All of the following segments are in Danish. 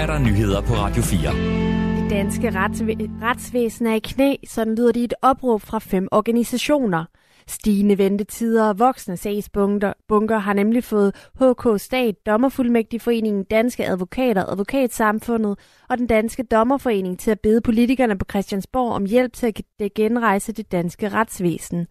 er der nyheder på Radio 4. Det danske retsvæ- retsvæsen er i knæ, sådan lyder det i et opråb fra fem organisationer. Stigende ventetider og voksne sagsbunker bunker har nemlig fået HK Stat, Dommerfuldmægtigforeningen, Danske Advokater, Advokatsamfundet og den Danske Dommerforening til at bede politikerne på Christiansborg om hjælp til at genrejse det danske retsvæsen.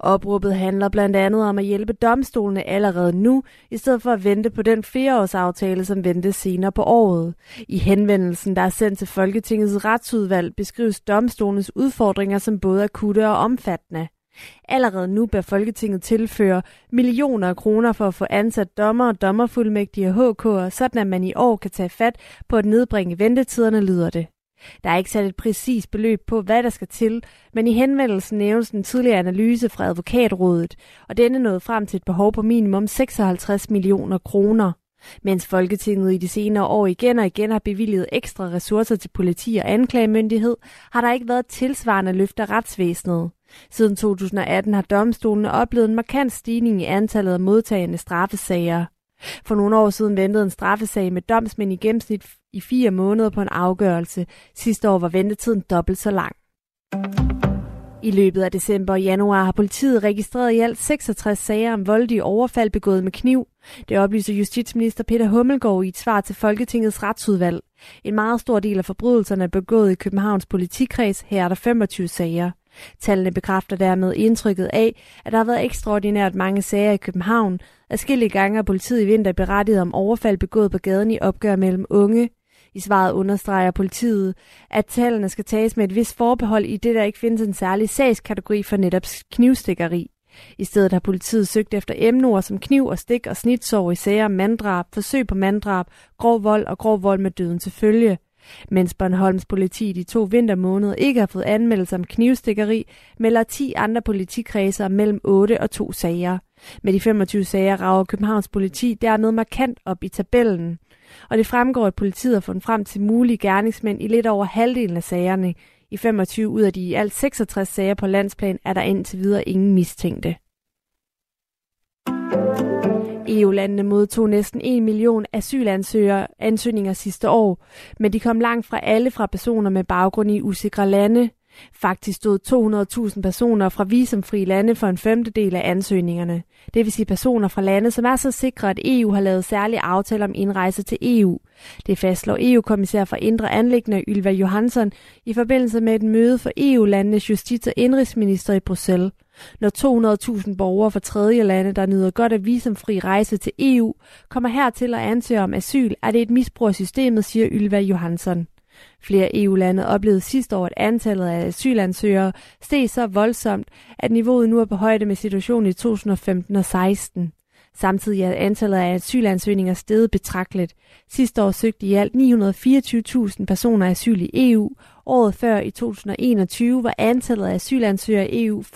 Opråbet handler blandt andet om at hjælpe domstolene allerede nu, i stedet for at vente på den fireårsaftale, som ventes senere på året. I henvendelsen, der er sendt til Folketingets retsudvalg, beskrives domstolenes udfordringer som både akutte og omfattende. Allerede nu bør Folketinget tilføre millioner af kroner for at få ansat dommer og dommerfuldmægtige og HK'er, sådan at man i år kan tage fat på at nedbringe ventetiderne, lyder det. Der er ikke sat et præcist beløb på, hvad der skal til, men i henvendelsen nævnes en tidligere analyse fra advokatrådet, og denne nåede frem til et behov på minimum 56 millioner kroner. Mens Folketinget i de senere år igen og igen har bevilget ekstra ressourcer til politi og anklagemyndighed, har der ikke været tilsvarende løft af retsvæsenet. Siden 2018 har domstolene oplevet en markant stigning i antallet af modtagende straffesager. For nogle år siden ventede en straffesag med domsmænd i gennemsnit i fire måneder på en afgørelse. Sidste år var ventetiden dobbelt så lang. I løbet af december og januar har politiet registreret i alt 66 sager om voldelige overfald begået med kniv. Det oplyser justitsminister Peter Hummelgaard i et svar til Folketingets retsudvalg. En meget stor del af forbrydelserne er begået i Københavns politikreds. Her er der 25 sager. Tallene bekræfter dermed indtrykket af, at der har været ekstraordinært mange sager i København. Adskillige gange har politiet i vinter berettiget om overfald begået på gaden i opgør mellem unge. I svaret understreger politiet, at tallene skal tages med et vis forbehold i det, der ikke findes en særlig sagskategori for netop knivstikkeri. I stedet har politiet søgt efter emneord som kniv og stik og snitsår i sager om manddrab, forsøg på manddrab, grov vold og grov vold med døden til følge. Mens Bornholms politi de to vintermåneder ikke har fået anmeldelse om knivstikkeri, melder 10 andre politikredser mellem 8 og 2 sager. Med de 25 sager rager Københavns politi dermed markant op i tabellen. Og det fremgår, at politiet har fundet frem til mulige gerningsmænd i lidt over halvdelen af sagerne. I 25 ud af de i alt 66 sager på landsplan er der indtil videre ingen mistænkte. EU-landene modtog næsten 1 million asylansøgere ansøgninger sidste år, men de kom langt fra alle fra personer med baggrund i usikre lande. Faktisk stod 200.000 personer fra visumfri lande for en femtedel af ansøgningerne. Det vil sige personer fra lande, som er så sikre, at EU har lavet særlige aftaler om indrejse til EU. Det fastslår EU-kommissær for Indre Anlæggende Ylva Johansson i forbindelse med et møde for EU-landenes justits- og indrigsminister i Bruxelles. Når 200.000 borgere fra tredje lande, der nyder godt af visumfri rejse til EU, kommer hertil og ansøger om asyl, er det et misbrug af systemet, siger Ylva Johansson. Flere EU-lande oplevede sidste år, at antallet af asylansøgere steg så voldsomt, at niveauet nu er på højde med situationen i 2015 og 16. Samtidig er antallet af asylansøgninger steget betragteligt. Sidste år søgte i alt 924.000 personer asyl i EU. Året før i 2021 var antallet af asylansøgere i EU 535.000.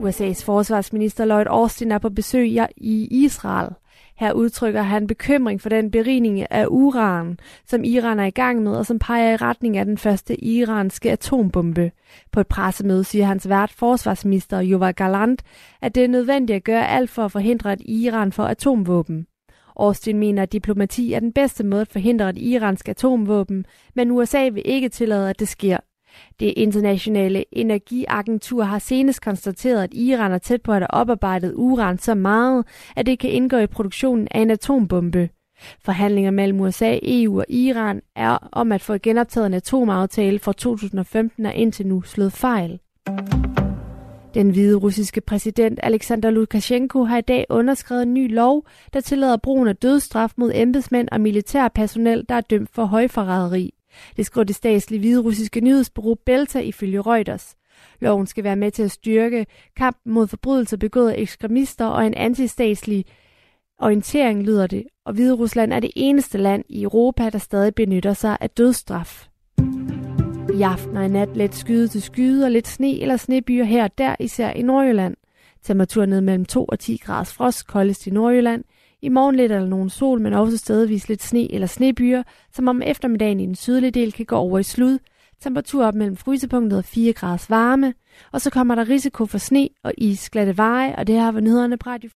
USA's forsvarsminister Lloyd Austin er på besøg i Israel. Her udtrykker han bekymring for den berigning af uran, som Iran er i gang med, og som peger i retning af den første iranske atombombe. På et pressemøde siger hans vært forsvarsminister Yuval Galant, at det er nødvendigt at gøre alt for at forhindre, at Iran får atomvåben. Austin mener, at diplomati er den bedste måde at forhindre et iransk atomvåben, men USA vil ikke tillade, at det sker. Det internationale energiagentur har senest konstateret, at Iran er tæt på at have oparbejdet uran så meget, at det kan indgå i produktionen af en atombombe. Forhandlinger mellem USA, EU og Iran er om at få genoptaget en atomaftale fra 2015 er indtil nu slået fejl. Den hvide russiske præsident Alexander Lukashenko har i dag underskrevet en ny lov, der tillader brugen af dødsstraf mod embedsmænd og militærpersonel, der er dømt for højforræderi. Det skriver det statslige hviderussiske nyhedsbureau Belta ifølge Reuters. Loven skal være med til at styrke kampen mod forbrydelser begået af ekstremister og en antistatslig orientering, lyder det, og Hvide Rusland er det eneste land i Europa, der stadig benytter sig af dødsstraf. I aften og i nat let skyde til skyde og lidt sne eller snebyer her og der, især i Nordjylland. Temperaturen ned mellem 2 og 10 graders frost, koldest i Nordjylland. I morgen lidt eller nogen sol, men også stedvis lidt sne eller snebyer, som om eftermiddagen i den sydlige del kan gå over i slud. Temperatur op mellem frysepunktet og 4 graders varme. Og så kommer der risiko for sne og isglatte veje, og det har var nyhederne på Radio